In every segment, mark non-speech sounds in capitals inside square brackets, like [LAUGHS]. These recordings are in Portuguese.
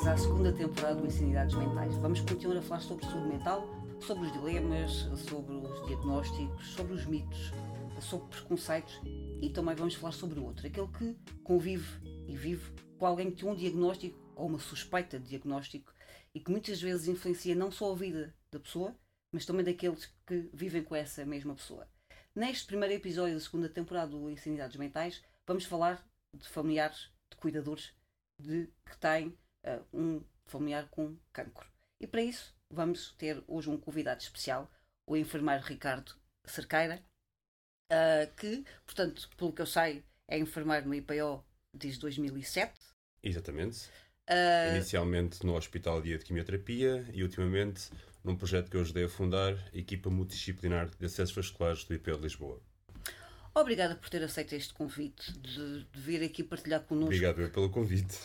bem-vindos à segunda temporada do Insanidades Mentais. Vamos continuar a falar sobre saúde mental, sobre os dilemas, sobre os diagnósticos, sobre os mitos, sobre preconceitos e também vamos falar sobre o outro, aquele que convive e vive com alguém que tem um diagnóstico ou uma suspeita de diagnóstico e que muitas vezes influencia não só a vida da pessoa, mas também daqueles que vivem com essa mesma pessoa. Neste primeiro episódio da segunda temporada do Insanidades Mentais, vamos falar de familiares, de cuidadores de que têm uh, um familiar com cancro. E para isso vamos ter hoje um convidado especial, o enfermeiro Ricardo Cerqueira, uh, que, portanto, pelo que eu sei, é enfermeiro no IPO desde 2007. Exatamente. Uh... Inicialmente no Hospital Dia de Quimioterapia e ultimamente num projeto que eu ajudei a fundar, a equipa multidisciplinar de acessos vasculares do IPO de Lisboa. Obrigada por ter aceito este convite, de, de vir aqui partilhar connosco. Obrigado pelo convite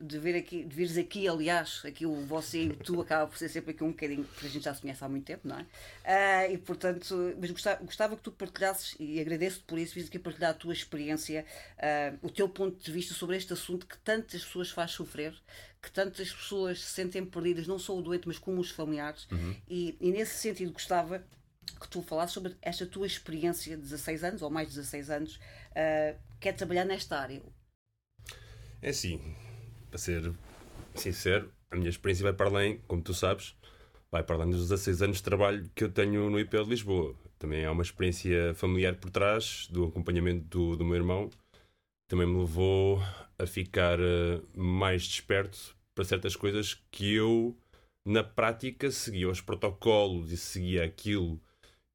de vir aqui, de vires aqui, aliás, aqui o você e tu acaba por ser sempre aqui um bocadinho, porque a gente já se conhece há muito tempo, não é? Uh, e portanto, mas gostava, gostava, que tu partilhasses, e agradeço-te por isso, vires aqui partilhar a tua experiência, uh, o teu ponto de vista sobre este assunto que tantas pessoas faz sofrer, que tantas pessoas se sentem perdidas, não só o doente, mas como os familiares, uhum. e, e nesse sentido gostava que tu falasses sobre esta tua experiência de 16 anos, ou mais de 16 anos, uh, que é trabalhar nesta área. É assim, para ser sincero, a minha experiência vai para além, como tu sabes, vai para além dos 16 anos de trabalho que eu tenho no IPL de Lisboa. Também há uma experiência familiar por trás do acompanhamento do, do meu irmão. Também me levou a ficar uh, mais desperto para certas coisas que eu, na prática, seguia os protocolos e seguia aquilo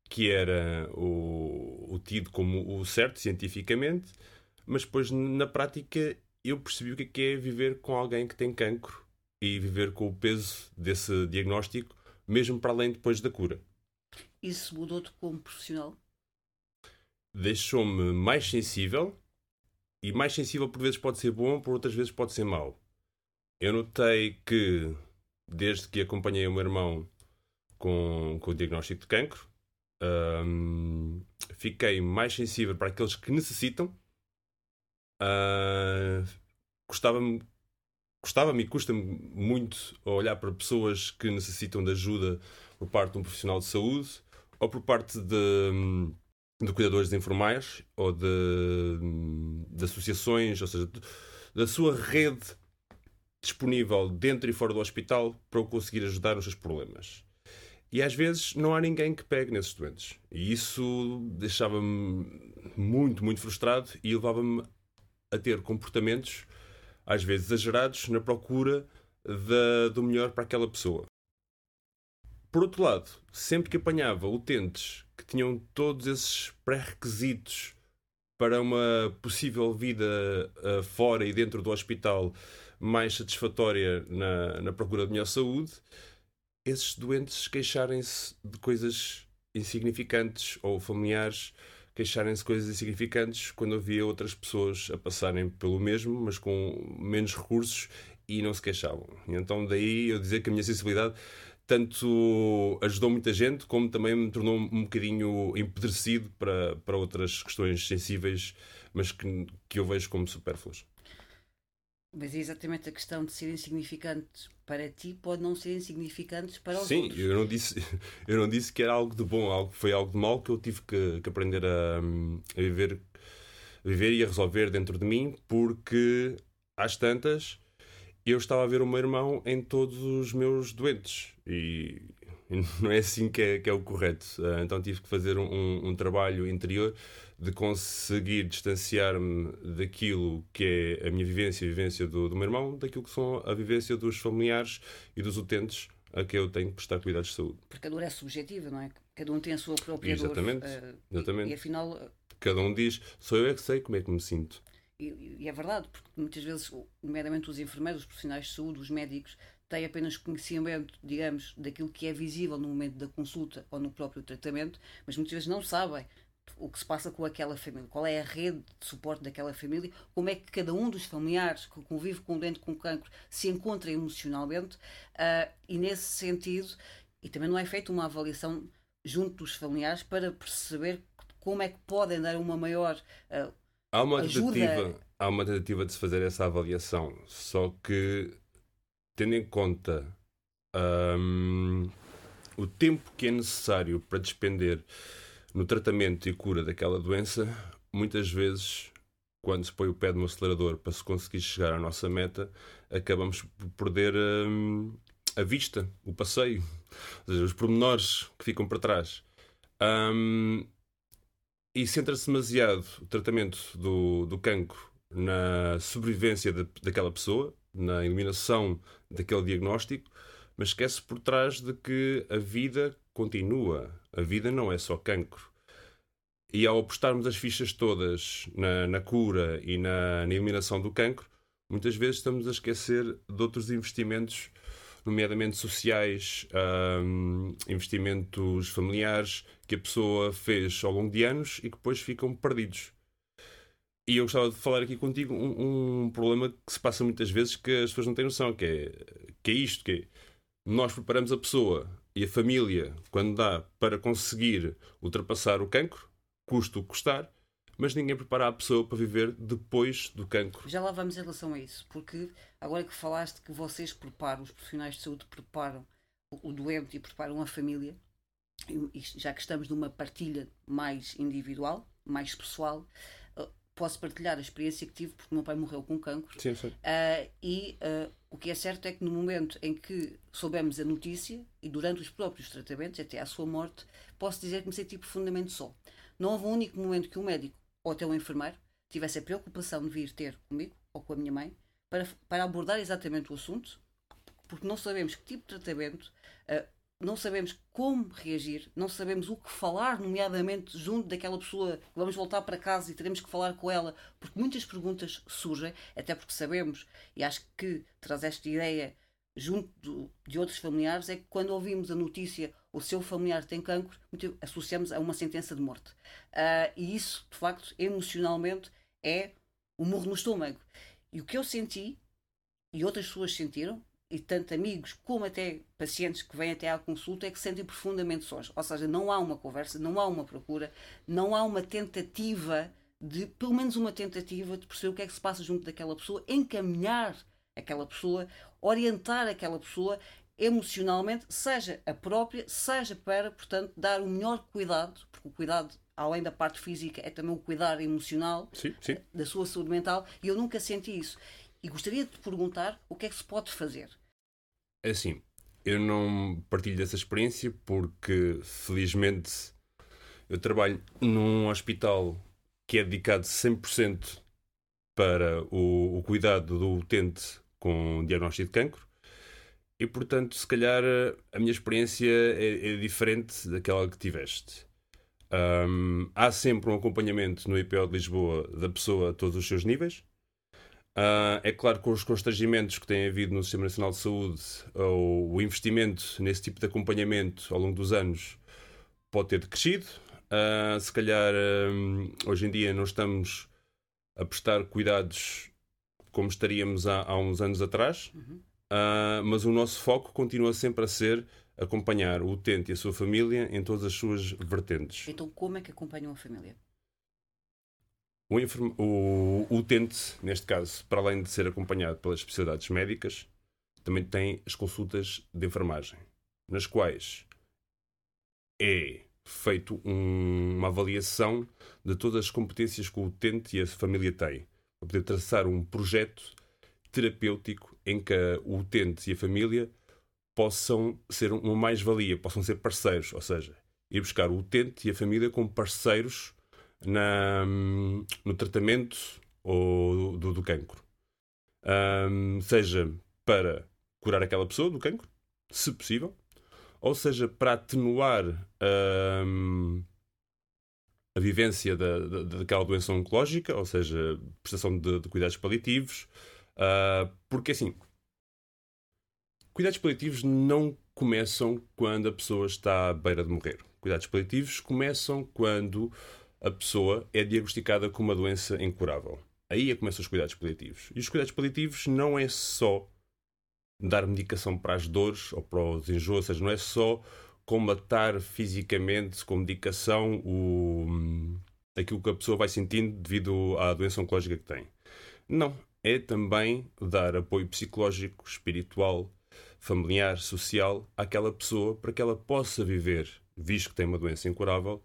que era o, o tido como o certo cientificamente, mas depois na prática eu percebi o que é, que é viver com alguém que tem cancro e viver com o peso desse diagnóstico, mesmo para além depois da cura. Isso mudou-te como profissional? Deixou-me mais sensível e mais sensível por vezes pode ser bom, por outras vezes pode ser mau. Eu notei que desde que acompanhei o meu irmão com, com o diagnóstico de cancro, hum, fiquei mais sensível para aqueles que necessitam Uh, Gostava-me gostava-me e custa-me muito olhar para pessoas que necessitam de ajuda por parte de um profissional de saúde ou por parte de, de cuidadores de informais ou de, de associações, ou seja, da sua rede disponível dentro e fora do hospital para o conseguir ajudar nos seus problemas. E às vezes não há ninguém que pegue nesses doentes. E isso deixava-me muito, muito frustrado e levava-me a ter comportamentos, às vezes exagerados, na procura da, do melhor para aquela pessoa. Por outro lado, sempre que apanhava utentes que tinham todos esses pré-requisitos para uma possível vida uh, fora e dentro do hospital mais satisfatória na, na procura de melhor saúde, esses doentes queixarem-se de coisas insignificantes ou familiares queixarem-se coisas insignificantes quando havia outras pessoas a passarem pelo mesmo, mas com menos recursos e não se queixavam. E então daí eu dizer que a minha sensibilidade tanto ajudou muita gente, como também me tornou um bocadinho empedrecido para, para outras questões sensíveis, mas que, que eu vejo como supérfluas. Mas é exatamente a questão de ser insignificante para ti pode não ser insignificante para os Sim, outros. Sim, eu não disse, [LAUGHS] eu não disse que era algo de bom, algo, foi algo de mal que eu tive que, que aprender a, a viver, a viver e a resolver dentro de mim, porque às tantas eu estava a ver o meu irmão em todos os meus doentes e [LAUGHS] não é assim que é, que é o correto. Ah, então tive que fazer um, um trabalho interior de conseguir distanciar-me daquilo que é a minha vivência, a vivência do, do meu irmão, daquilo que são a vivência dos familiares e dos utentes a que eu tenho que prestar cuidados de saúde. Porque a dor é subjetiva, não é? Cada um tem a sua própria exatamente, dor. Uh, exatamente. E, e afinal. Cada um diz, sou eu é que sei como é que me sinto. E, e, é verdade, porque muitas vezes, nomeadamente os enfermeiros, os profissionais de saúde, os médicos, têm apenas conhecimento, digamos, daquilo que é visível no momento da consulta ou no próprio tratamento, mas muitas vezes não sabem o que se passa com aquela família, qual é a rede de suporte daquela família, como é que cada um dos familiares que convive com um doente com cancro se encontra emocionalmente uh, e nesse sentido, e também não é feita uma avaliação junto dos familiares para perceber como é que podem dar uma maior uh, há uma ajuda. Tentativa, há uma tentativa de se fazer essa avaliação, só que tendo em conta um, o tempo que é necessário para despender no tratamento e cura daquela doença, muitas vezes, quando se põe o pé no acelerador para se conseguir chegar à nossa meta, acabamos por perder um, a vista, o passeio, seja, os pormenores que ficam para trás. Um, e centra-se demasiado o tratamento do, do cancro na sobrevivência de, daquela pessoa, na eliminação daquele diagnóstico, mas esquece por trás de que a vida continua. A vida não é só cancro. E ao apostarmos as fichas todas na, na cura e na, na, eliminação do cancro, muitas vezes estamos a esquecer de outros investimentos, nomeadamente sociais, um, investimentos familiares, que a pessoa fez ao longo de anos e que depois ficam perdidos. E eu gostava de falar aqui contigo um, um, problema que se passa muitas vezes que as pessoas não têm noção, que é, que é isto, que é, nós preparamos a pessoa e a família, quando dá, para conseguir ultrapassar o cancro, custo o custar, mas ninguém prepara a pessoa para viver depois do cancro. Já lá vamos em relação a isso, porque agora que falaste que vocês preparam, os profissionais de saúde preparam o doente e preparam a família, já que estamos numa partilha mais individual, mais pessoal, posso partilhar a experiência que tive, porque meu pai morreu com cancro. Sim, sim. Uh, e uh, o que é certo é que no momento em que soubemos a notícia, e durante os próprios tratamentos, até à sua morte, posso dizer que me senti profundamente só. Não houve um único momento que um médico ou até um enfermeiro tivesse a preocupação de vir ter comigo ou com a minha mãe para, para abordar exatamente o assunto, porque não sabemos que tipo de tratamento, uh, não sabemos como reagir, não sabemos o que falar, nomeadamente junto daquela pessoa vamos voltar para casa e teremos que falar com ela, porque muitas perguntas surgem, até porque sabemos, e acho que traz esta ideia junto de outros familiares, é que quando ouvimos a notícia o seu familiar tem cancro, associamos a uma sentença de morte. Uh, e isso, de facto, emocionalmente é um murro no estômago. E o que eu senti, e outras pessoas sentiram, e tanto amigos como até pacientes que vêm até à consulta é que se sentem profundamente sós. Ou seja, não há uma conversa, não há uma procura, não há uma tentativa de, pelo menos uma tentativa de perceber o que é que se passa junto daquela pessoa, encaminhar aquela pessoa, orientar aquela pessoa emocionalmente, seja a própria, seja para, portanto, dar o melhor cuidado, porque o cuidado além da parte física, é também o cuidar emocional sim, sim. da sua saúde mental, e eu nunca senti isso. E gostaria de te perguntar o que é que se pode fazer. É assim, eu não partilho dessa experiência porque, felizmente, eu trabalho num hospital que é dedicado 100% para o, o cuidado do utente com diagnóstico de cancro e, portanto, se calhar a minha experiência é, é diferente daquela que tiveste. Um, há sempre um acompanhamento no IPO de Lisboa da pessoa a todos os seus níveis. Uh, é claro que com os constrangimentos que tem havido no Sistema Nacional de Saúde, ou o investimento nesse tipo de acompanhamento ao longo dos anos pode ter decrescido. Uh, se calhar um, hoje em dia não estamos a prestar cuidados como estaríamos há, há uns anos atrás, uhum. uh, mas o nosso foco continua sempre a ser acompanhar o utente e a sua família em todas as suas vertentes. Então, como é que acompanham a família? O, o, o utente, neste caso, para além de ser acompanhado pelas especialidades médicas, também tem as consultas de enfermagem, nas quais é feito um, uma avaliação de todas as competências que o utente e a família têm, para poder traçar um projeto terapêutico em que o utente e a família possam ser uma mais-valia, possam ser parceiros, ou seja, ir buscar o utente e a família como parceiros na, no tratamento ou do, do cancro. Um, seja para curar aquela pessoa do cancro, se possível, ou seja para atenuar um, a vivência da, da, daquela doença oncológica, ou seja, prestação de, de cuidados paliativos, uh, porque assim, cuidados paliativos não começam quando a pessoa está à beira de morrer. Cuidados paliativos começam quando a pessoa é diagnosticada com uma doença incurável. Aí é que começam os cuidados paliativos. E os cuidados paliativos não é só dar medicação para as dores ou para os enjoos, seja, não é só combatar fisicamente com medicação o, aquilo que a pessoa vai sentindo devido à doença oncológica que tem. Não. é também dar apoio psicológico, espiritual, familiar, social àquela pessoa para que ela possa viver, visto que tem uma doença incurável,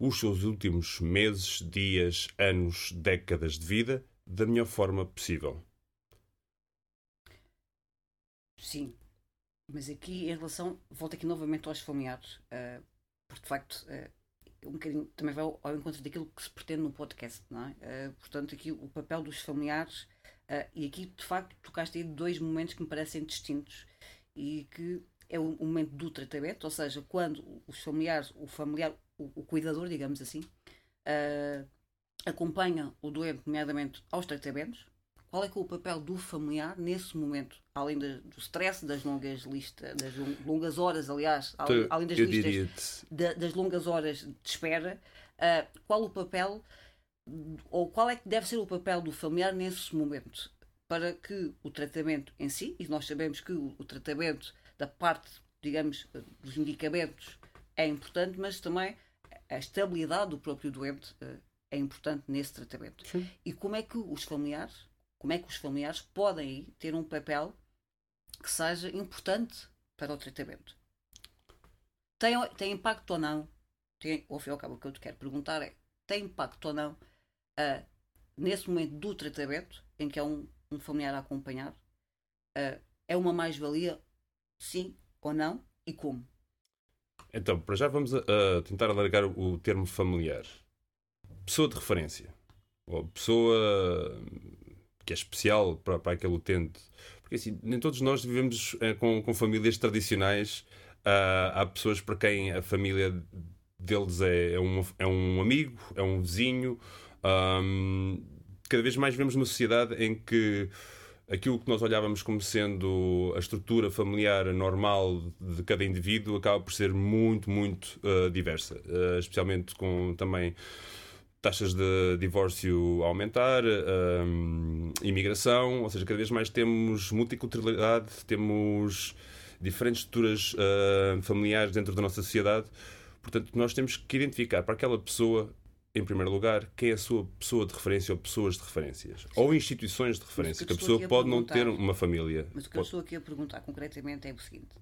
os seus últimos meses, dias, anos, décadas de vida da melhor forma possível. Sim, mas aqui em relação, volto aqui novamente aos familiares, uh, porque de facto uh, um bocadinho também vai ao, encontro daquilo que se pretende no podcast, não é? Uh, portanto, aqui o papel dos familiares, e aqui de facto tocaste aí dois momentos que me parecem distintos e que é o momento do tratamento, ou seja, quando os familiares, o familiar, o, o cuidador, digamos assim, acompanha o doente, nomeadamente aos tratamentos, qual é que é o papel do familiar nesse momento, além de, do stress, das longas listas, das longas horas, aliás, além, além das listas, de, das longas horas de espera, uh, qual o papel ou qual é que deve ser o papel do familiar nesse momento? Para que o tratamento em si, e nós sabemos que o, o tratamento da parte, digamos, dos medicamentos é importante, mas também a estabilidade do próprio doente uh, é importante nesse tratamento. Sim. E como é que os familiares como é que os familiares podem ter um papel que seja importante para o tratamento. Tem, tem impacto ou não? Tem, ao fim e ao cabo, o que eu te quero perguntar é: tem impacto ou não uh, nesse momento do tratamento, em que é um, um familiar a acompanhar? Uh, é uma mais-valia, sim ou não? E como? Então, para já vamos a, a tentar alargar o termo familiar. Pessoa de referência. Ou pessoa que é especial para, para aquele utente. Porque assim, nem todos nós vivemos é, com, com famílias tradicionais. Uh, há pessoas para quem a família deles é, é, um, é um amigo, é um vizinho. Um, cada vez mais vivemos numa sociedade em que aquilo que nós olhávamos como sendo a estrutura familiar normal de cada indivíduo acaba por ser muito, muito uh, diversa. Uh, especialmente com também taxas de divórcio a aumentar, um, imigração, ou seja, cada vez mais temos multiculturalidade, temos diferentes estruturas uh, familiares dentro da nossa sociedade. Portanto, nós temos que identificar para aquela pessoa, em primeiro lugar, quem é a sua pessoa de referência ou pessoas de referências. Sim. Ou instituições de referência, que a pessoa pode não ter uma família. Mas o que pode... eu estou aqui a perguntar concretamente é o seguinte: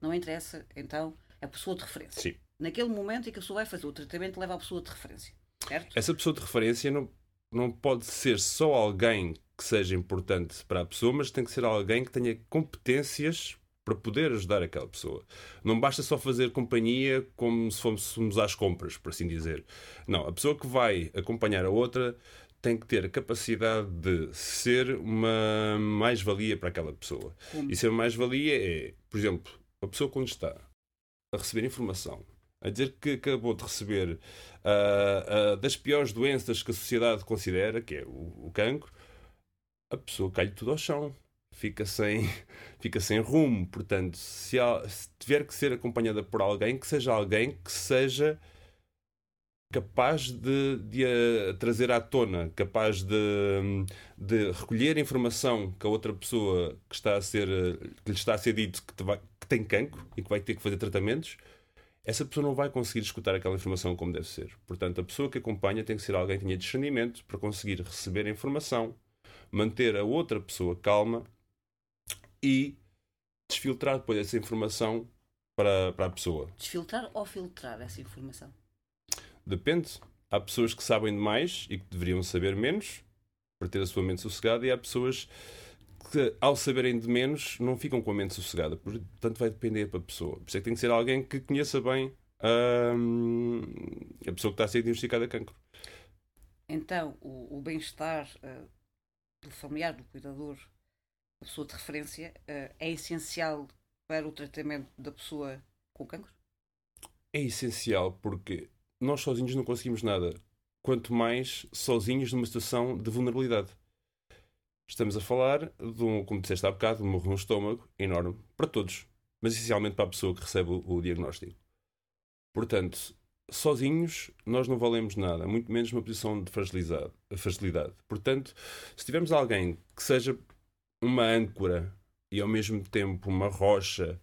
não interessa, então, a pessoa de referência. Sim. Naquele momento em que a pessoa vai fazer o tratamento, leva a pessoa de referência. Certo? Essa pessoa de referência não, não pode ser só alguém que seja importante para a pessoa, mas tem que ser alguém que tenha competências para poder ajudar aquela pessoa. Não basta só fazer companhia como se fôssemos às compras, por assim dizer. Não, a pessoa que vai acompanhar a outra tem que ter a capacidade de ser uma mais-valia para aquela pessoa. Como? E ser mais-valia é, por exemplo, a pessoa quando está a receber informação a dizer que acabou de receber uh, uh, das piores doenças que a sociedade considera, que é o, o cancro, a pessoa cai tudo ao chão. Fica sem, [LAUGHS] fica sem rumo. Portanto, se, há, se tiver que ser acompanhada por alguém, que seja alguém que seja capaz de, de a trazer à tona, capaz de, de recolher informação que a outra pessoa que está a ser que lhe está a ser dito que, vai, que tem cancro e que vai ter que fazer tratamentos essa pessoa não vai conseguir escutar aquela informação como deve ser. Portanto, a pessoa que acompanha tem que ser alguém que tenha discernimento para conseguir receber a informação, manter a outra pessoa calma e desfiltrar depois essa informação para, para a pessoa. Desfiltrar ou filtrar essa informação? Depende. Há pessoas que sabem demais e que deveriam saber menos para ter a sua mente sossegada, e há pessoas que, ao saberem de menos, não ficam com a mente sossegada. Portanto, vai depender para a pessoa. Por isso é que tem que ser alguém que conheça bem hum, a pessoa que está a ser diagnosticada de cancro. Então, o, o bem-estar uh, do familiar, do cuidador, da pessoa de referência, uh, é essencial para o tratamento da pessoa com cancro? É essencial porque nós sozinhos não conseguimos nada. Quanto mais sozinhos numa situação de vulnerabilidade. Estamos a falar de um, como disseste há bocado, de um morro no estômago enorme para todos, mas essencialmente para a pessoa que recebe o, o diagnóstico. Portanto, sozinhos nós não valemos nada, muito menos numa posição de fragilidade. Portanto, se tivermos alguém que seja uma âncora e ao mesmo tempo uma rocha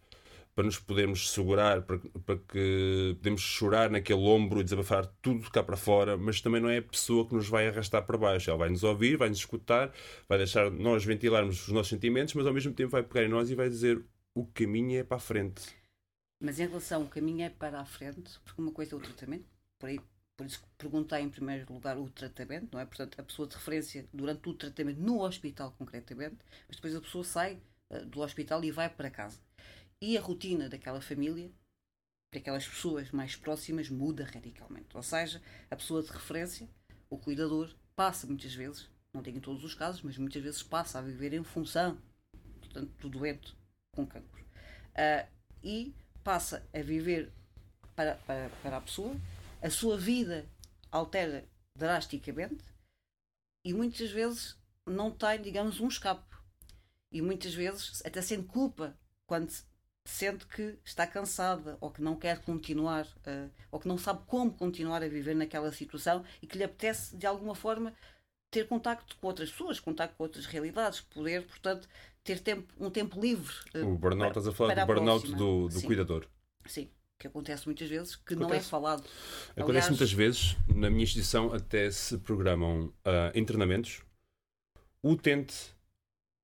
para nos podermos segurar, para, para que podemos chorar naquele ombro e desabafar tudo cá para fora, mas também não é a pessoa que nos vai arrastar para baixo. Ela vai nos ouvir, vai nos escutar, vai deixar nós ventilarmos os nossos sentimentos, mas ao mesmo tempo vai pegar em nós e vai dizer o caminho é para a frente. Mas em relação ao caminho é para a frente, porque uma coisa é o tratamento, por aí por isso perguntei em primeiro lugar o tratamento, não é? Portanto, a pessoa de referência durante o tratamento no hospital, concretamente, mas depois a pessoa sai uh, do hospital e vai para casa e a rotina daquela família, daquelas pessoas mais próximas, muda radicalmente. Ou seja, a pessoa de referência, o cuidador, passa muitas vezes, não digo em todos os casos, mas muitas vezes passa a viver em função, portanto, do doente com cancro. Uh, e passa a viver para, para, para a pessoa, a sua vida altera drasticamente e muitas vezes não tem, digamos, um escape. E muitas vezes até sente culpa quando sente que está cansada ou que não quer continuar uh, ou que não sabe como continuar a viver naquela situação e que lhe apetece de alguma forma ter contacto com outras pessoas, contacto com outras realidades, poder, portanto, ter tempo, um tempo livre. Uh, o burnout, para, estás a falar do burnout do, do cuidador. Sim, que acontece muitas vezes, que acontece. não é falado. Acontece Aliás, muitas vezes, na minha instituição até se programam uh, internamentos. O utente,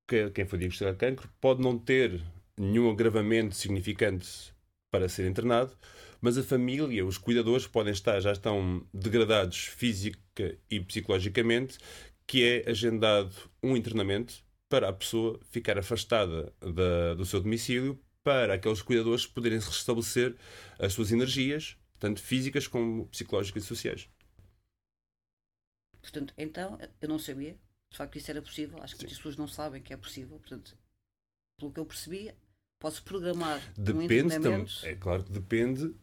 que, quem foi diagnosticado de cancro, pode não ter nenhum agravamento significante para ser internado, mas a família, os cuidadores podem estar, já estão degradados física e psicologicamente, que é agendado um internamento para a pessoa ficar afastada da, do seu domicílio, para aqueles cuidadores poderem restabelecer as suas energias, tanto físicas como psicológicas e sociais. Portanto, então, eu não sabia, de facto, isso era possível. Acho que Sim. muitas pessoas não sabem que é possível. Portanto, pelo que eu percebi, Posso programar depende um É claro que depende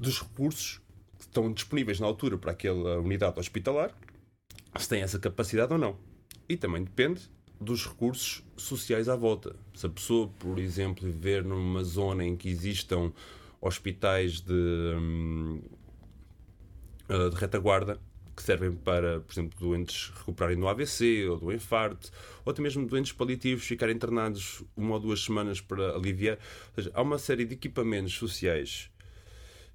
dos recursos que estão disponíveis na altura para aquela unidade hospitalar, se tem essa capacidade ou não. E também depende dos recursos sociais à volta. Se a pessoa, por exemplo, viver numa zona em que existam hospitais de, hum, de retaguarda, que servem para, por exemplo, doentes recuperarem do AVC ou do infarto, ou até mesmo doentes paliativos ficarem internados uma ou duas semanas para aliviar. Ou seja, há uma série de equipamentos sociais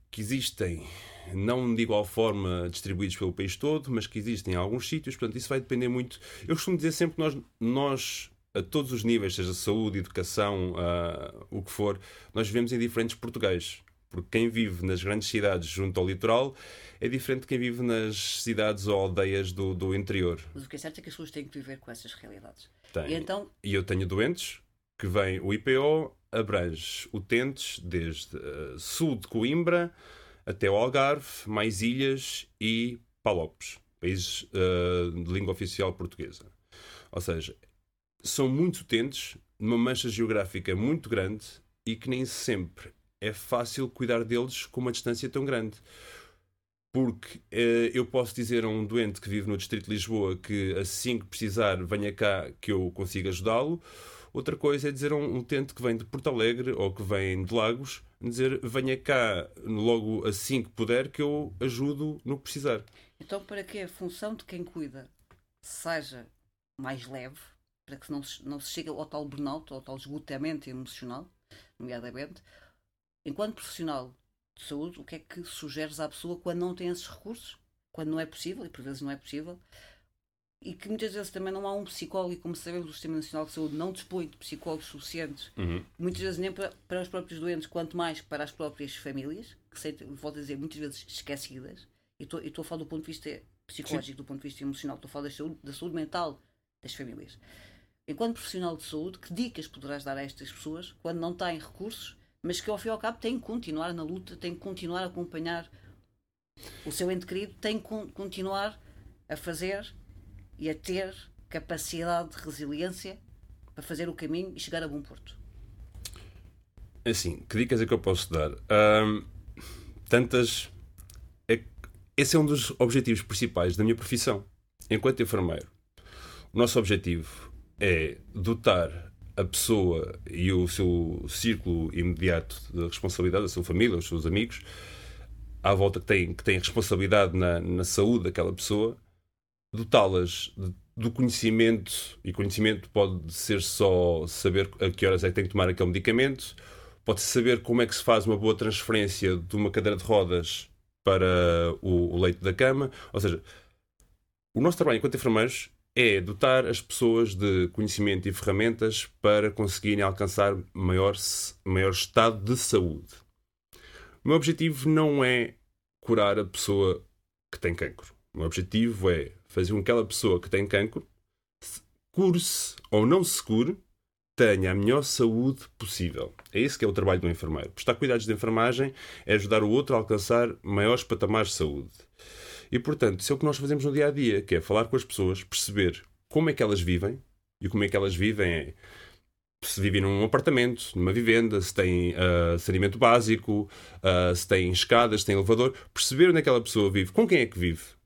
que existem, não de igual forma distribuídos pelo país todo, mas que existem em alguns sítios, portanto, isso vai depender muito. Eu costumo dizer sempre que nós, nós a todos os níveis, seja saúde, educação, uh, o que for, nós vivemos em diferentes Portugais. Porque quem vive nas grandes cidades junto ao litoral é diferente de quem vive nas cidades ou aldeias do, do interior. Mas o que é certo é que as pessoas têm que viver com essas realidades. Tem. E, então... e eu tenho doentes que vêm, o IPO abrange utentes desde uh, sul de Coimbra até o Algarve, mais ilhas e Palopes, países uh, de língua oficial portuguesa. Ou seja, são muitos utentes numa mancha geográfica muito grande e que nem sempre é fácil cuidar deles com uma distância tão grande. Porque eh, eu posso dizer a um doente que vive no Distrito de Lisboa que assim que precisar venha cá que eu consiga ajudá-lo. Outra coisa é dizer a um utente que vem de Porto Alegre ou que vem de Lagos, dizer venha cá logo assim que puder que eu ajudo no que precisar. Então, para que a função de quem cuida seja mais leve, para que não se, não se chegue ao tal burnout, ao tal esgotamento emocional, nomeadamente, enquanto profissional de saúde, o que é que sugeres à pessoa quando não tem esses recursos? Quando não é possível, e por vezes não é possível, e que muitas vezes também não há um psicólogo, e como sabemos, o Sistema Nacional de Saúde não dispõe de psicólogos suficientes, uhum. muitas vezes nem para, para, os próprios doentes, quanto mais para as próprias famílias, que, sei, volto a dizer, muitas vezes esquecidas. E estou a falar do ponto de vista psicológico, Sim. do ponto de vista emocional, estou a falar da saúde, da saúde mental das famílias. Enquanto profissional de saúde, que dicas poderás dar a estas pessoas quando não têm recursos mas que ao fim e ao cabo tem que continuar na luta, tem que continuar a acompanhar o seu ente querido, tem que continuar a fazer e a ter capacidade de resiliência para fazer o caminho e chegar a bom porto. É assim, que dicas é que eu posso dar? tantas. É, esse é um dos objetivos principais da minha profissão, enquanto enfermeiro. O nosso objetivo é dotar a pessoa e o seu círculo imediato de responsabilidade, a sua família, os seus amigos, à volta que têm, que têm responsabilidade na, na saúde daquela pessoa, dotá-las do conhecimento, e conhecimento pode ser só saber a que horas é que tem que tomar aquele medicamento, pode saber como é que se faz uma boa transferência de uma cadeira de rodas para o, o leito da cama. Ou seja, o nosso trabalho enquanto enfermeiros é dotar as pessoas de conhecimento e ferramentas para conseguirem alcançar maior, maior estado de saúde. O meu objetivo não é curar a pessoa que tem cancro. O meu objetivo é fazer com que aquela pessoa que tem cancro cure-se ou não se cure, tenha a melhor saúde possível. É esse que é o trabalho do enfermeiro. Prestar cuidados de enfermagem é ajudar o outro a alcançar maiores patamares de saúde. E, portanto, isso é o que nós fazemos no dia a dia, que é falar com as pessoas, perceber como é que elas vivem, e como é que elas vivem é se vivem num apartamento, numa vivenda, se tem uh, saneamento básico, uh, se tem escadas, se tem elevador, perceber onde é que aquela pessoa vive, com quem é que vive.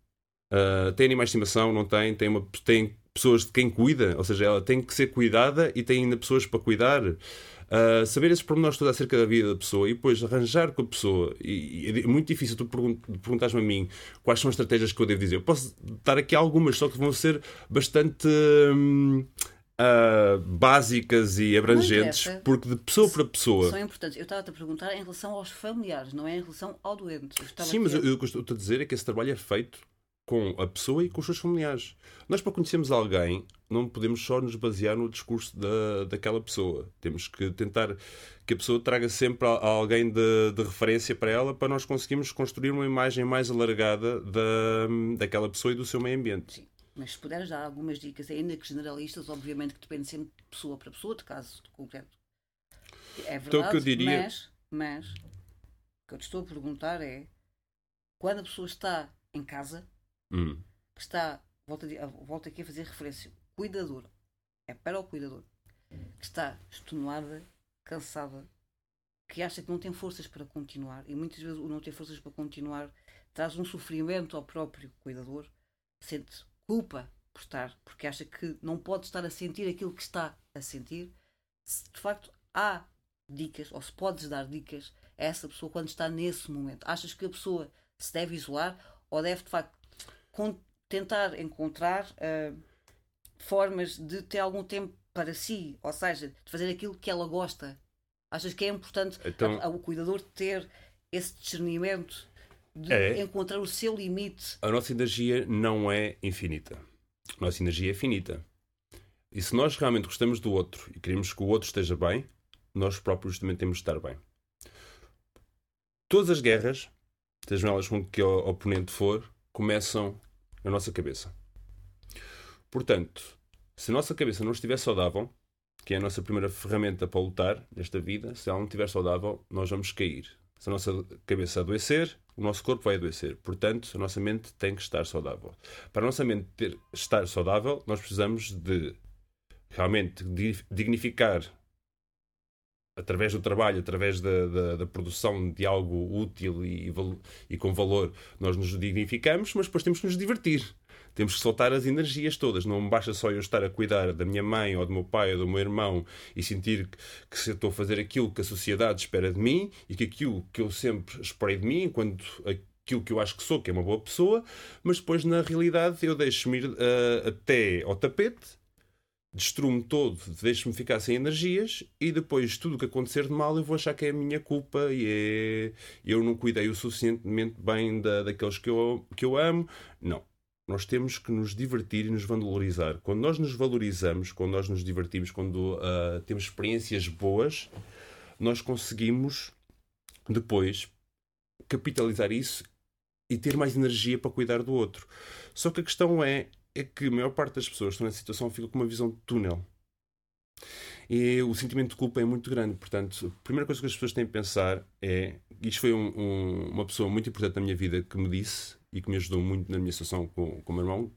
Uh, tem animais de estimação, não tem, tem, uma, tem pessoas de quem cuida, ou seja, ela tem que ser cuidada e tem ainda pessoas para cuidar. Uh, saber esses pormenores todos acerca da vida da pessoa e depois arranjar com a pessoa. E, e é muito difícil tu perguntares-me a mim quais são as estratégias que eu devo dizer. Eu posso dar aqui algumas, só que vão ser bastante. Hum, uh, básicas e abrangentes, porque de pessoa para pessoa. São importantes. Eu estava-te a perguntar em relação aos familiares, não é em relação ao doente. Sim, mas eu, eu estou a dizer é que esse trabalho é feito com a pessoa e com os seus familiares. Nós, para conhecermos alguém, não podemos só nos basear no discurso da, daquela pessoa. Temos que tentar que a pessoa traga sempre alguém de, de referência para ela para nós conseguirmos construir uma imagem mais alargada da, daquela pessoa e do seu meio ambiente. Sim. Mas se puderes dar algumas dicas, ainda que generalistas, obviamente que depende sempre de pessoa para pessoa, de caso concreto. É verdade, então, que eu diria... mas, mas o que eu te estou a perguntar é quando a pessoa está em casa, hum. que está, volto, a, volto aqui a fazer referência, cuidador, é para o cuidador, que está extenuada, cansada, que acha que não tem forças para continuar, e muitas vezes o não ter forças para continuar traz um sofrimento ao próprio cuidador, sente culpa por estar, porque acha que não pode estar a sentir aquilo que está a sentir, se de facto há dicas, ou se podes dar dicas a essa pessoa quando está nesse momento. Achas que a pessoa se deve isolar ou deve de facto tentar encontrar uh, formas de ter algum tempo para si, ou seja, de fazer aquilo que ela gosta? Achas que é importante então, a, a, o cuidador ter esse discernimento de é, encontrar o seu limite. A nossa energia não é infinita. A nossa energia é finita. E se nós realmente gostamos do outro e queremos que o outro esteja bem, nós próprios também temos de estar bem. Todas as guerras, sejam elas com que o oponente for, começam na nossa cabeça. Portanto, se a nossa cabeça não estiver saudável, que é a nossa primeira ferramenta para lutar nesta vida, se ela não estiver saudável, nós vamos cair. Se a nossa cabeça adoecer, o nosso corpo vai adoecer. Portanto, a nossa mente tem que estar saudável. Para a nossa mente ter, estar saudável, nós precisamos de realmente dignificar através do trabalho, através da, da, da, produção de algo útil e, e, com valor, nós nos dignificamos, mas depois temos que nos divertir. Temos que soltar as energias todas. Não basta só eu estar a cuidar da minha mãe ou do meu pai ou do meu irmão e sentir que, estou a fazer aquilo que a sociedade espera de mim e que aquilo que eu sempre esperei de mim, enquanto aquilo que eu acho que sou, que é uma boa pessoa, mas depois na realidade eu deixo-me ir uh, até ao tapete destruo-me todo, deixo-me ficar sem energias e depois tudo o que acontecer de mal eu vou achar que é a minha culpa e é eu não cuidei o suficientemente bem da, daqueles que eu, que eu amo. Não. Nós temos que nos divertir e nos valorizar. Quando nós nos valorizamos, quando nós nos divertimos, quando uh, temos experiências boas, nós conseguimos depois capitalizar isso e ter mais energia para cuidar do outro. Só que a questão é é que a maior parte das pessoas que estão nessa situação fica com uma visão de túnel. E o sentimento de culpa é muito grande. Portanto, a primeira coisa que as pessoas têm a pensar é. Isto foi um, um, uma pessoa muito importante na minha vida que me disse e que me ajudou muito na minha situação com, com o meu irmão.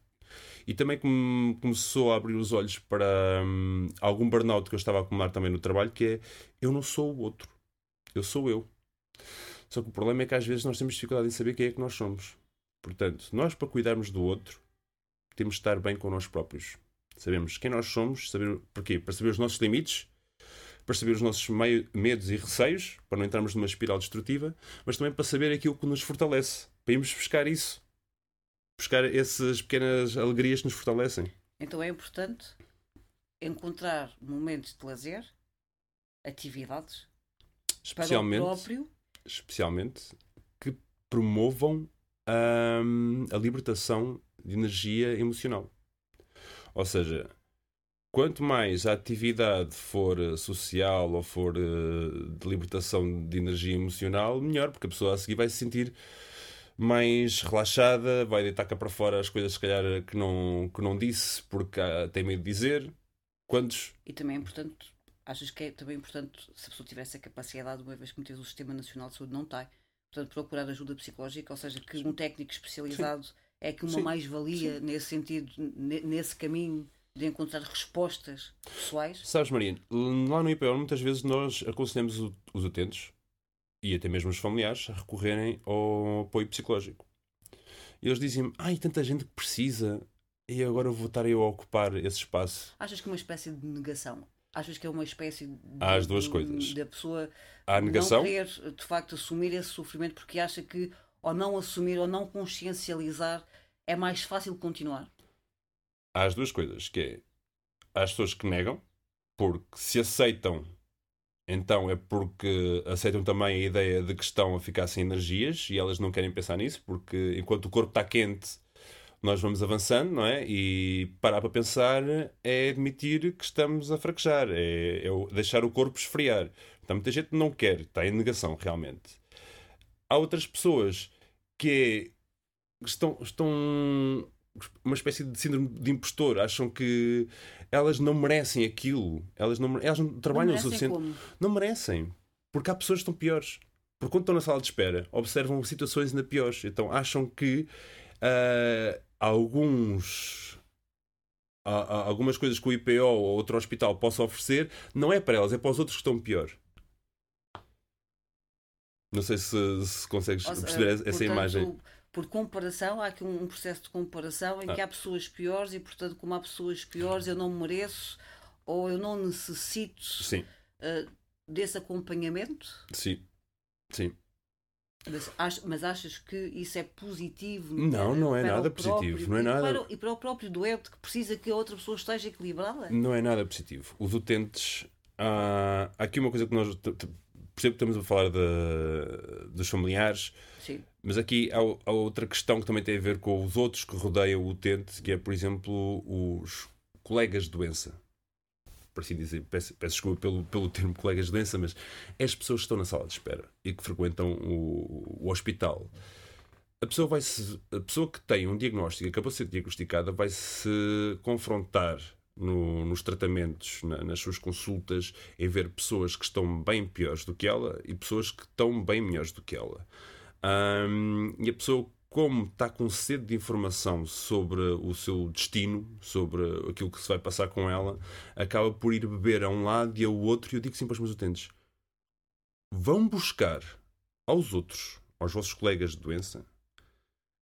E também que me começou a abrir os olhos para hum, algum burnout que eu estava a acumular também no trabalho, que é eu não sou o outro, eu sou eu. Só que o problema é que às vezes nós temos dificuldade em saber quem é que nós somos. Portanto, nós para cuidarmos do outro, temos de estar bem com nós próprios. Sabemos quem nós somos, saber porquê? Para saber os nossos limites, para saber os nossos meio, medos e receios, para não entrarmos numa espiral destrutiva, mas também para saber aquilo que nos fortalece, para irmos buscar isso. Buscar essas pequenas alegrias que nos fortalecem. Então é importante encontrar momentos de lazer, atividades especialmente, para o próprio. Especialmente que promovam hum, a libertação de energia emocional. Ou seja, quanto mais a atividade for eh, social ou for uh, de libertação de energia emocional, melhor, porque a pessoa a seguir vai se sentir mais relaxada, vai deitar cá para fora as coisas se calhar que não, que não disse porque ah, tem medo de dizer. Quantos? E também é importante, achas que é também importante, se a pessoa tivesse a capacidade, uma vez que muitas o Sistema Nacional de Saúde não tem, portanto, procurar ajuda psicológica, ou seja, que um técnico especializado Sim. É que uma mais-valia nesse sentido, nesse caminho de encontrar respostas pessoais. Sabes, Maria, lá no IPO muitas vezes nós aconselhamos os utentes e até mesmo os familiares a recorrerem ao apoio psicológico. E eles dizem-me, ai, tanta gente que precisa, e agora vou estar eu a ocupar esse espaço. Achas que é uma espécie de negação? Achas que é uma espécie de, Há as duas coisas. da pessoa Há a negação. não querer de facto assumir esse sofrimento porque acha que ou não assumir ou não consciencializar é mais fácil continuar? Há as duas coisas, que é há as pessoas que negam, porque se aceitam então é porque aceitam também a ideia de que estão a ficar sem energias e elas não querem pensar nisso, porque enquanto o corpo está quente, nós vamos avançando, não é? E parar para pensar é admitir que estamos a fraquejar, é, é deixar o corpo esfriar. Então muita gente não quer, está em negação realmente. Há outras pessoas que é, estão, estão uma espécie de síndrome de impostor, acham que elas não merecem aquilo, elas não, elas não trabalham não o suficiente. Como? Não merecem, porque há pessoas que estão piores. Porque quando estão na sala de espera, observam situações ainda piores. Então acham que uh, alguns. Há, há algumas coisas que o IPO ou outro hospital possa oferecer, não é para elas, é para os outros que estão pior. Não sei se, se consegues seja, perceber essa portanto, imagem por comparação, há aqui um, processo de comparação em ah. que há pessoas piores e, portanto, como há pessoas piores, eu não mereço ou eu não necessito uh, desse acompanhamento? Sim, sim. Mas, mas, achas que isso é positivo? Não, não é nada positivo. Não é nada... E para, e para, o próprio doente que precisa que a outra pessoa esteja equilibrada? Não é nada positivo. Os utentes. Há, há aqui uma coisa que nós. Percebo que estamos a falar de, dos familiares Sim. Mas aqui há, há, outra questão que também tem a ver com os outros que rodeiam o utente, que é, por exemplo, os colegas de doença. Por assim dizer, peço, peço desculpa pelo, pelo termo colegas de doença, mas é as pessoas que estão na sala de espera e que frequentam o, o hospital. A pessoa, vai -se, a pessoa que tem um diagnóstico, acabou de ser diagnosticada, vai se confrontar no, nos tratamentos, na, nas suas consultas, em ver pessoas que estão bem piores do que ela e pessoas que estão bem melhores do que ela. Um, e a pessoa, como está com sede de informação sobre o seu destino, sobre aquilo que se vai passar com ela, acaba por ir beber a um lado e ao outro. E eu digo sempre aos meus utentes: vão buscar aos outros, aos vossos colegas de doença,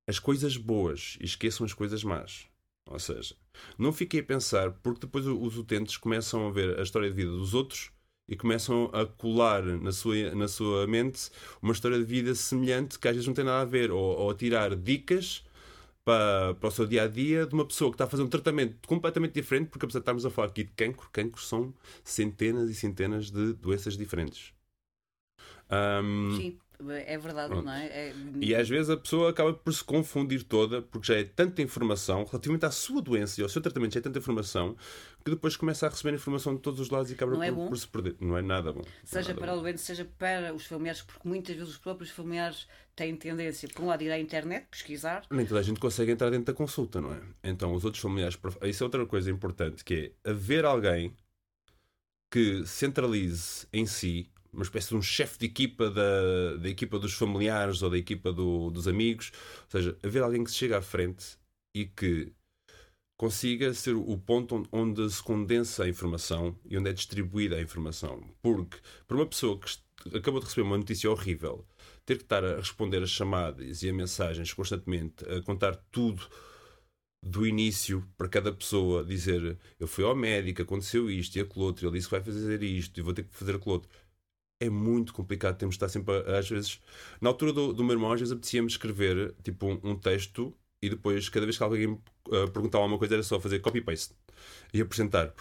as coisas boas e esqueçam as coisas más. Ou seja, não fiquei a pensar, porque depois os utentes começam a ver a história de vida dos outros e começam a colar na sua, na sua mente uma história de vida semelhante que às vezes não tem nada a ver, ou, ou a tirar dicas para, para o seu dia a dia de uma pessoa que está a fazer um tratamento completamente diferente, porque apesar de estarmos a falar aqui de cancro, cancros são centenas e centenas de doenças diferentes. Um, Sim é verdade, Pronto. não é? é? E às vezes a pessoa acaba por se confundir toda, porque já é tanta informação relativamente à sua doença e ao seu tratamento, já é tanta informação que depois começa a receber informação de todos os lados e acaba é por, por, se perder. Não é nada bom. Seja nada para bom. o doente, seja para os familiares, porque muitas vezes os próprios familiares têm tendência, por um lado, ir à internet, pesquisar. Nem toda a gente consegue entrar dentro da consulta, não é? Então os outros familiares. Isso é outra coisa importante, que é haver alguém que centralize em si uma espécie de um chefe de equipa da, da equipa dos familiares ou da equipa do, dos amigos. Ou seja, haver alguém que se chega à frente e que consiga ser o ponto onde se condensa a informação e onde é distribuída a informação. Porque, para uma pessoa que acabou de receber uma notícia horrível, ter que estar a responder as chamadas e a mensagens constantemente, a contar tudo do início para cada pessoa, dizer eu fui ao médico, aconteceu isto e aquilo outro, ele disse que vai fazer isto e vou ter que fazer aquilo outro é muito complicado. Temos de estar sempre, às vezes. Na altura do, do meu irmão, às vezes apetecia-me escrever tipo um, um, texto e depois, cada vez que alguém uh, perguntava alguma coisa, era só fazer copy-paste e apresentar.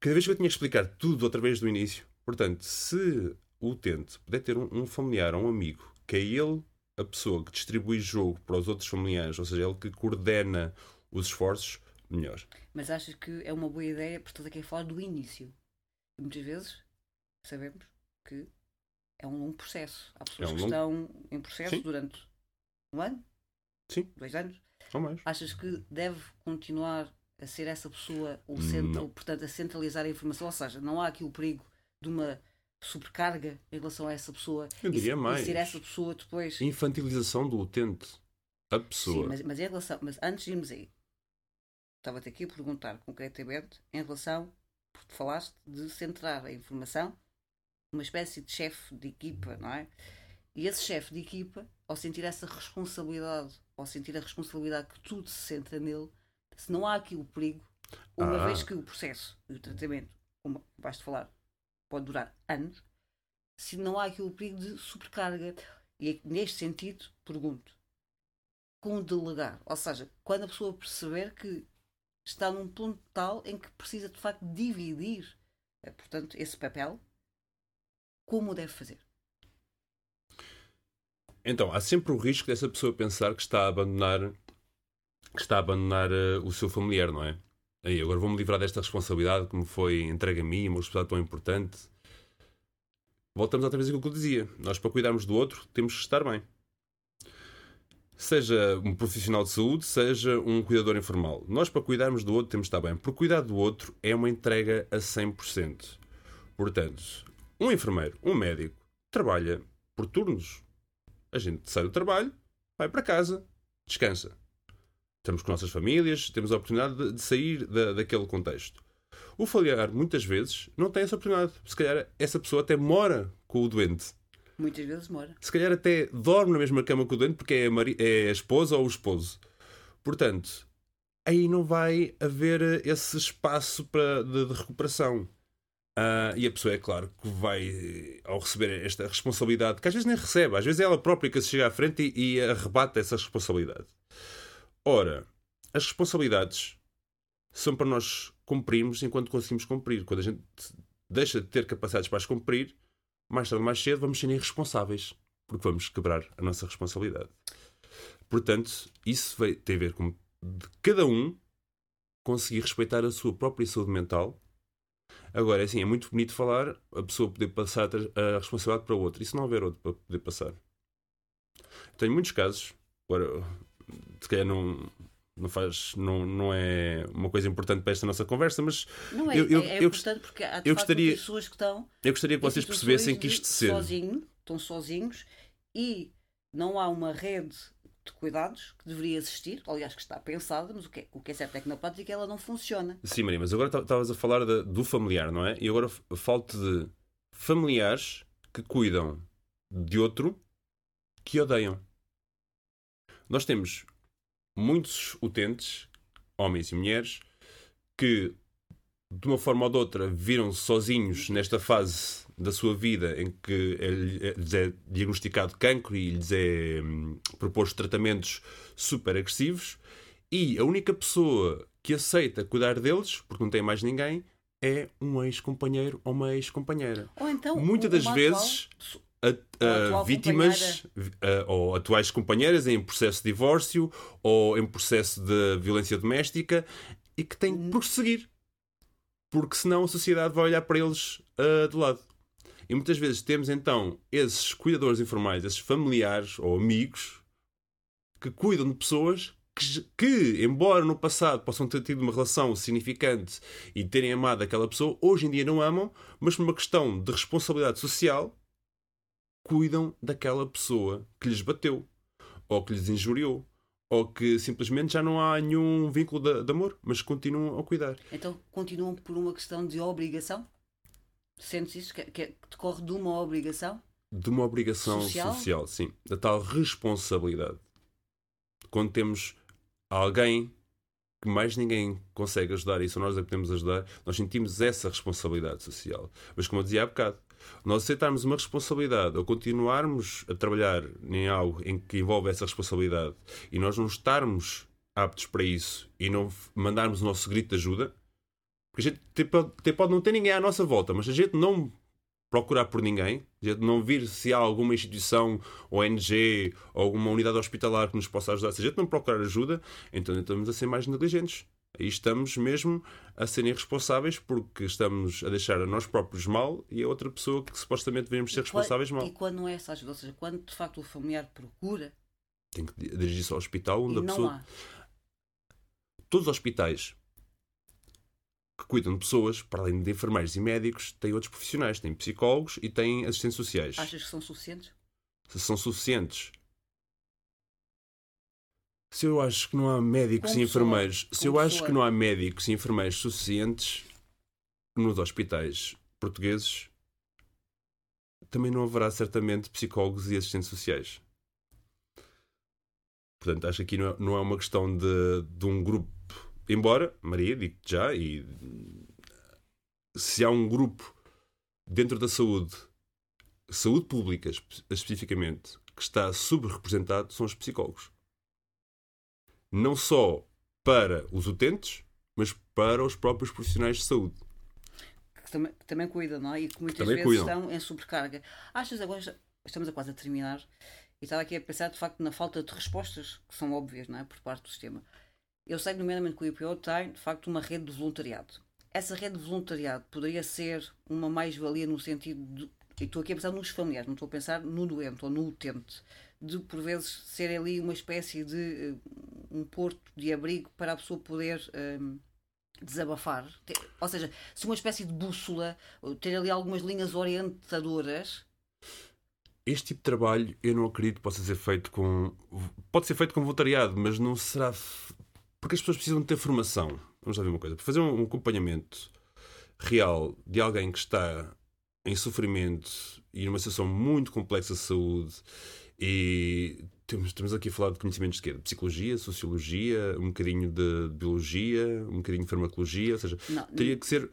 Cada vez que eu tinha que explicar tudo outra vez do início. Portanto, se o utente puder ter um, um familiar ou um amigo que é ele a pessoa que distribui jogo para os outros familiares, ou seja, ele que coordena os esforços, melhor. Mas achas que é uma boa ideia, por aqui a falar do início? Muitas vezes sabemos que é um longo processo. Há pessoas é um que estão em processo Sim. durante um ano, Sim. dois anos. Ou mais. Achas que deve continuar a ser essa pessoa, ou, centra, ou, portanto, a centralizar a informação? Ou seja, não há aqui o perigo de uma sobrecarga em relação a essa pessoa. Eu diria e, mais. E ser essa pessoa depois. Infantilização do utente. A pessoa. Sim, mas, mas, em relação, mas antes de irmos aí, estava-te aqui a perguntar concretamente em relação, porque falaste de centrar a informação uma espécie de chefe de equipa, não é? E esse chefe de equipa, ao sentir essa responsabilidade, ao sentir a responsabilidade que tudo se centra nele, se não há aqui o perigo, uma ah. vez que o processo e o tratamento, como vais falar, pode durar anos, se não há aqui o perigo de sobrecarga. E é neste sentido, pergunto, com delegar, ou seja, quando a pessoa perceber que está num ponto tal em que precisa de facto dividir, eh, portanto, esse papel como deve fazer? Então, há sempre o risco dessa pessoa pensar que está a abandonar, que está a abandonar uh, o seu familiar, não é? Aí, agora vou-me livrar desta responsabilidade que me foi entregue a mim, uma responsabilidade tão importante. Voltamos outra vez àquilo que eu dizia. Nós, para cuidarmos do outro, temos que estar bem. Seja um profissional de saúde, seja um cuidador informal. Nós, para cuidarmos do outro, temos que estar bem. Por cuidar do outro é uma entrega a 100%. Portanto, um enfermeiro, um médico, trabalha por turnos. A gente sai do trabalho, vai para casa, descansa. Estamos com nossas famílias, temos a oportunidade de, de sair da, daquele contexto. O familiar, muitas vezes, não tem essa oportunidade. Se calhar essa pessoa até mora com o doente. Muitas vezes mora. Se calhar até dorme na mesma cama com o doente porque é a, mari... é a esposa ou o esposo. Portanto, aí não vai haver esse espaço para, de, de recuperação. Uh, e a pessoa, é claro, que vai, ao receber esta responsabilidade, que às vezes nem recebe, às vezes é ela própria que se chega à frente e, e arrebata essa responsabilidade. Ora, as responsabilidades são para nós cumprirmos enquanto conseguimos cumprir. Quando a gente deixa de ter capacidades para as cumprir, mais tarde ou mais cedo vamos ser irresponsáveis, porque vamos quebrar a nossa responsabilidade. Portanto, isso ter a ver com cada um conseguir respeitar a sua própria saúde mental Agora, é assim, é muito bonito falar, a pessoa poder passar a responsabilidade para outro. E se não houver outro para poder passar? Tenho muitos casos, agora, se calhar não, não faz, não, não é uma coisa importante para esta nossa conversa, mas não é, eu, eu, é, é importante porque há eu gostaria, pessoas que estão eu gostaria que vocês percebessem que isto de ser sozinho, estão sozinhos e não há uma rede de cuidados que deveria existir, aliás, que está pensada, mas o que, é, o que é certo é que na prática ela não funciona. Sim, Maria, mas agora estavas a falar de, do familiar, não é? E agora falo-te de familiares que cuidam de outro que odeiam. Nós temos muitos utentes, homens e mulheres, que de uma forma ou de outra viram-se sozinhos nesta fase da sua vida em que lhes é diagnosticado cancro e lhes é hum, proposto tratamentos super agressivos e a única pessoa que aceita cuidar deles, porque não tem mais ninguém, é um ex-companheiro ou uma ex-companheira. Ou então, muitas das vezes a, a vítimas a, ou atuais companheiras em processo de divórcio ou em processo de violência doméstica e que têm que hum. prosseguir porque senão a sociedade vai olhar para eles uh, de lado. E muitas vezes temos então esses cuidadores informais, esses familiares ou amigos que cuidam de pessoas que, que, embora no passado possam ter tido uma relação significante e terem amado aquela pessoa, hoje em dia não amam, mas por uma questão de responsabilidade social, cuidam daquela pessoa que lhes bateu ou que lhes injuriou ou que simplesmente já não há nenhum vínculo de, de, amor, mas continuam a cuidar. Então continuam por uma questão de obrigação? Sentes isso? Que, que decorre de uma obrigação? De uma obrigação social? social, sim. Da tal responsabilidade. Quando temos alguém que mais ninguém consegue ajudar e só nós que podemos ajudar, nós sentimos essa responsabilidade social. Mas como eu dizia há bocado, nós aceitarmos uma responsabilidade ou continuarmos a trabalhar em algo em que envolve essa responsabilidade e nós não estarmos aptos para isso e não mandarmos o nosso grito de ajuda, porque a gente até pode não ter ninguém à nossa volta, mas a gente não procurar por ninguém, a gente não vir se há alguma instituição, ONG ou alguma unidade hospitalar que nos possa ajudar, se a gente não procurar ajuda, então estamos a ser mais negligentes. Aí estamos mesmo a ser irresponsáveis porque estamos a deixar a nós próprios mal e a outra pessoa que supostamente deveríamos ser responsáveis mal. E quando não é essa ajuda, ou seja, quando de facto o familiar procura. Tem que dirigir-se ao hospital onde a pessoa. Há. Todos os hospitais que cuidam de pessoas, para além de enfermeiros e médicos, têm outros profissionais, têm psicólogos e têm assistentes sociais. Achas que são suficientes? Se são suficientes se eu acho que não há médicos e enfermeiros, pessoa, se eu acho que não há médicos e enfermeiros suficientes nos hospitais portugueses, também não haverá certamente psicólogos e assistentes sociais. Portanto, acho que aqui não é, não é uma questão de, de um grupo. Embora, Maria, digo-te já, e se há um grupo dentro da saúde, saúde pública espe- especificamente, que está subrepresentado, são os psicólogos não só para os utentes, mas para os próprios profissionais de saúde. Que também, que também cuidam, não é? E que muitas Também vezes cuidam. estão em sobrecarga. Achas agora, estamos a quase a terminar, e estava aqui a pensar de facto na falta de respostas, que são óbvias, não é? Por parte do sistema. Eu sei, nomeadamente, que o IPO tem, de facto, uma rede de voluntariado. Essa rede de voluntariado poderia ser uma mais-valia no sentido de. E estou aqui a pensar nos familiares, não estou a pensar no doente ou no utente. De, por vezes, ser ali uma espécie de. eh, um porto de abrigo para a pessoa poder. hum, desabafar. Te- Ou seja, se uma espécie de bússola, ter ali algumas linhas orientadoras. Este tipo de trabalho eu não acredito que possa ser feito com. Pode ser feito com voluntariado, mas não será. Porque as pessoas precisam de ter formação. Vamos lá ver uma coisa. Para fazer um acompanhamento real de alguém que está em sofrimento e numa situação muito complexa de saúde e temos, estamos aqui a falar de conhecimentos de quê? De psicologia, sociologia, um bocadinho de biologia, um bocadinho de farmacologia, ou seja, Não, teria que ser.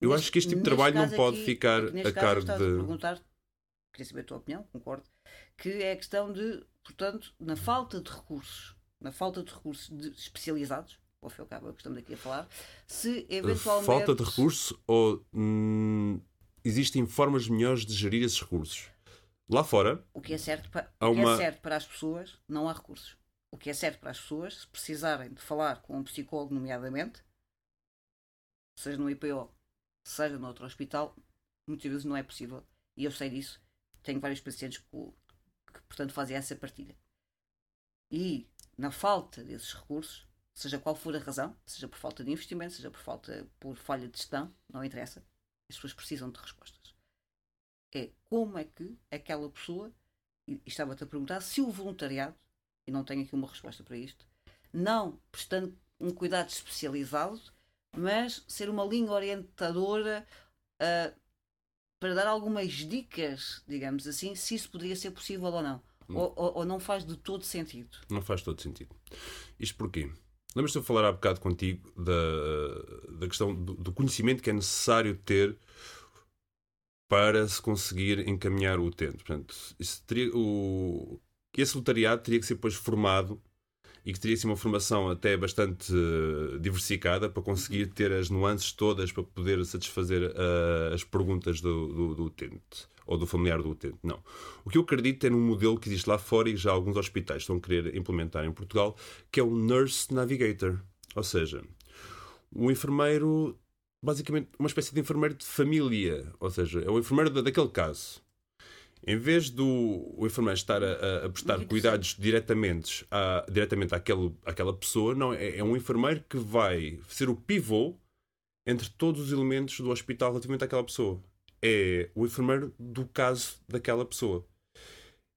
Eu neste- acho que este tipo de trabalho não pode aqui- ficar a cargo de. perguntar, queria saber a tua opinião, concordo, que é a questão de, portanto, na falta de recursos, na falta de recursos de- especializados, ao fim e ao cabo, é o que estamos aqui a falar, se eventualmente. Falta de recursos ou hum, existem formas melhores de gerir esses recursos? Lá fora, O que é certo para, o que é uma- certo para as pessoas, não há recursos. O que é certo para as pessoas, se precisarem de falar com um psicólogo, nomeadamente, seja no IPO, seja noutro hospital, muitas vezes não é possível. E eu sei disso. Tenho vários pacientes que, que portanto, fazem essa partilha. E, na falta desses recursos, seja qual for a razão, seja por falta de investimento, seja por falta, por falha de gestão, não interessa, as pessoas precisam de respostas. É como é que aquela pessoa, e estava-te a perguntar, se o voluntariado, e não tenho aqui uma resposta para isto, não prestando um cuidado especializado, mas ser uma linha orientadora ah, para dar algumas dicas, digamos assim, se isso poderia ser possível ou não. Ou, ou- ou não faz de todo sentido. não faz todo sentido. Isto porquê? Lembras-te de falar há bocado contigo da, da questão do, do conhecimento que é necessário ter para se conseguir encaminhar o utente. Portanto, teria, o, esse voluntariado teria que ser depois formado e que teria ser uma formação até bastante eh, diversificada para conseguir ter as nuances todas para poder satisfazer eh, as perguntas do, do, do utente ou do familiar do utente. Não. O que eu acredito é num modelo que existe lá fora e já alguns hospitais estão a querer implementar em Portugal, que é o Nurse Navigator. Ou seja, o enfermeiro, basicamente, uma espécie de enfermeiro de família. Ou seja, é o enfermeiro da- daquele caso. Em vez do o enfermeiro estar a, a- a prestar Muito cuidados diretamente, à, diretamente àquele, àquela pessoa, não, é, é um enfermeiro que vai ser o pivô entre todos os elementos do hospital relativamente àquela pessoa. É o enfermeiro do caso daquela pessoa.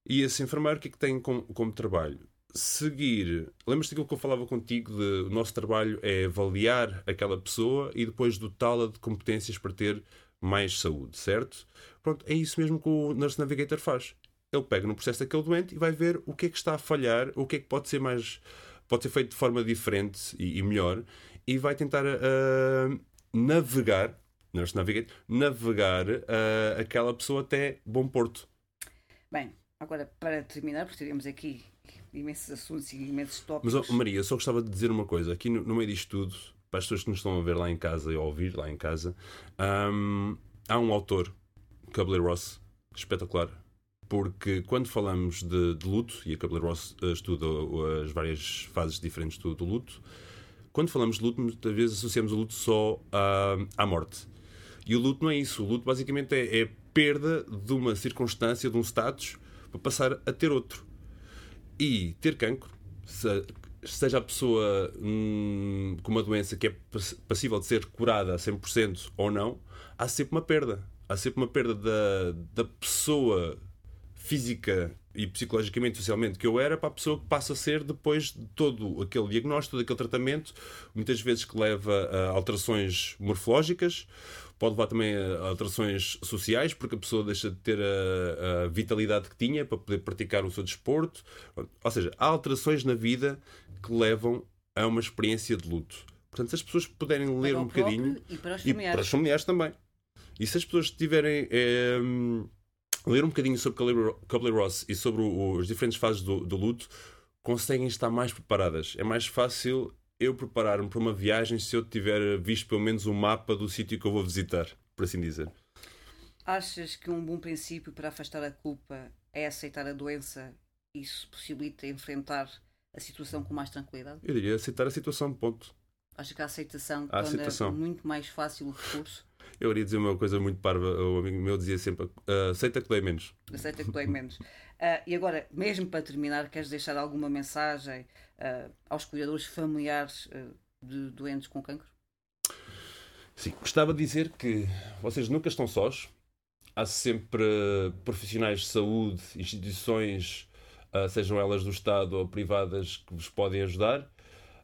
E esse enfermeiro, o que é que tem como, como trabalho? Seguir. Lembras-te daquilo que eu falava contigo? De, o nosso trabalho é avaliar aquela pessoa e depois dotá-la de competências para ter mais saúde, certo? Pronto, é isso mesmo que o Nurse Navigator faz. Ele pega no processo daquele doente e vai ver o que é que está a falhar, o que é que pode ser mais. pode ser feito de forma diferente e, e melhor, e vai tentar ah, navegar Nurse Navigate, navegar uh, aquela pessoa até Bom Porto. Bem, agora para terminar, porque teríamos aqui imensos assuntos e imensos tópicos. Mas, oh, Maria, só gostava de dizer uma coisa. Aqui no, no, meio disto tudo, para as pessoas que nos estão a ver lá em casa e a ouvir lá em casa, um, há um autor, Kubler Ross, espetacular. Porque quando falamos de, de luto, e a Kubler Ross uh, estuda as várias fases diferentes do, do, luto, quando falamos de luto, muitas vezes associamos o luto só à, à morte. E o luto não é isso. O luto basicamente é, é perda de uma circunstância, de um status, para passar a ter outro. E ter cancro, seja a pessoa hum, com uma doença que é passível de ser curada a 100% ou não, há sempre uma perda. Há sempre uma perda da, da pessoa física e psicologicamente, socialmente que eu era para a pessoa que passa a ser depois de todo aquele diagnóstico, todo aquele tratamento, muitas vezes que leva a alterações morfológicas pode levar também a alterações sociais, porque a pessoa deixa de ter a, a, vitalidade que tinha para poder praticar o seu desporto. Ou seja, há alterações na vida que levam a uma experiência de luto. Portanto, se as pessoas puderem ler para um bocadinho. E para os familiares. E para os familiares também. E se as pessoas tiverem. É, ler um bocadinho sobre Kubler-Ross e sobre o, as diferentes fases do, do luto, conseguem estar mais preparadas. É mais fácil eu preparar-me para uma viagem se eu tiver visto pelo menos o um mapa do sítio que eu vou visitar, por assim dizer. Achas que um bom princípio para afastar a culpa é aceitar a doença? Isso possibilita enfrentar a situação com mais tranquilidade? Eu diria aceitar a situação, ponto. Acho que a aceitação a aceitação. muito mais fácil o recurso. Eu iria dizer uma coisa muito parva. O amigo meu dizia sempre: uh, aceita que dói menos. Aceita que dói menos. Uh, e agora, mesmo para terminar, queres deixar alguma mensagem uh, aos cuidadores familiares de doentes com cancro? Sim, gostava de dizer que vocês nunca estão sós. Há sempre profissionais de saúde, instituições, sejam elas do Estado ou privadas, que vos podem ajudar.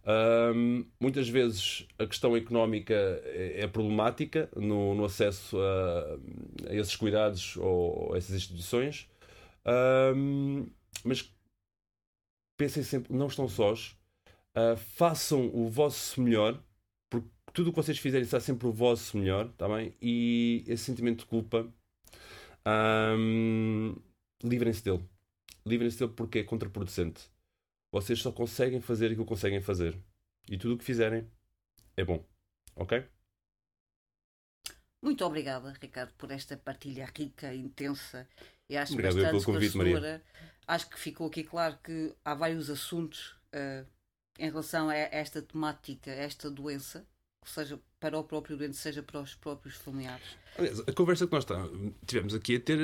Um, muitas vezes a questão económica é, é problemática no, no acesso a, a, esses cuidados ou a essas instituições, um, mas pensem sempre, não estão sós, uh, façam o vosso melhor, porque tudo o que vocês fizerem será sempre o vosso melhor, tá bem? E esse sentimento de culpa, um, livrem-se dele. Livrem-se dele porque é contraproducente vocês só conseguem fazer aquilo que conseguem fazer. E tudo o que fizerem é bom. Ok? Muito obrigada, Ricardo, por esta partilha rica, intensa e acho Obrigado bastante pelo convite, Maria. Acho que ficou aqui claro que há vários assuntos uh, em relação a esta temática, a esta doença, seja para o próprio doente, seja para os próprios familiares. Aliás, a conversa que nós tá, tivemos aqui a ter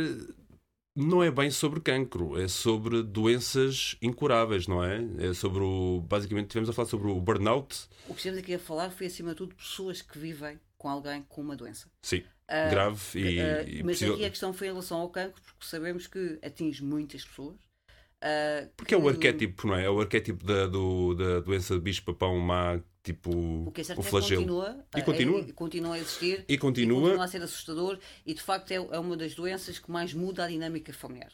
não é bem sobre cancro, é sobre doenças incuráveis, não é? É sobre o. Basicamente, tivemos a falar sobre o burnout. O que estivemos aqui a falar foi, acima de tudo, pessoas que vivem com alguém com uma doença. Sim. Uh, grave e, uh, e. Mas aqui a questão foi em relação ao cancro, porque sabemos que atinge muitas pessoas. Uh, porque que... é o arquétipo, não é? É o arquétipo da, do, da doença de bicho-papão má tipo o, que é certo o flagelo. Continua, e continua. A, continua a existir. E continua. E continua a ser assustador. E de facto é, é uma das doenças que mais muda a dinâmica familiar.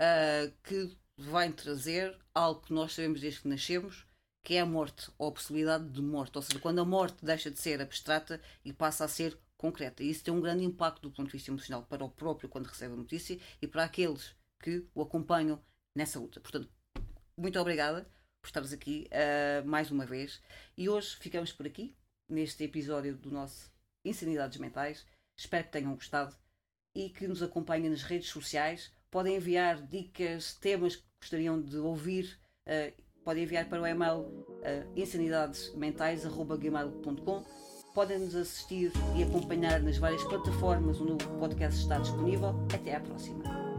Uh, que vai trazer algo que nós sabemos desde que nascemos, que é a morte, ou a possibilidade de morte. Ou seja, quando a morte deixa de ser abstrata e passa a ser concreta. E isso tem um grande impacto do ponto de vista emocional para o próprio quando recebe a notícia e para aqueles que o acompanham nessa luta. Portanto, muito obrigada por estares aqui uh, mais uma vez. E hoje ficamos por aqui, neste episódio do nosso Insanidades Mentais. Espero que tenham gostado e que nos acompanhem nas redes sociais. Podem enviar dicas, temas que gostariam de ouvir. Uh, podem enviar para o e-mail uh, insanidadesmentais.gmail.com Podem nos assistir e acompanhar nas várias plataformas onde o podcast está disponível. Até à próxima.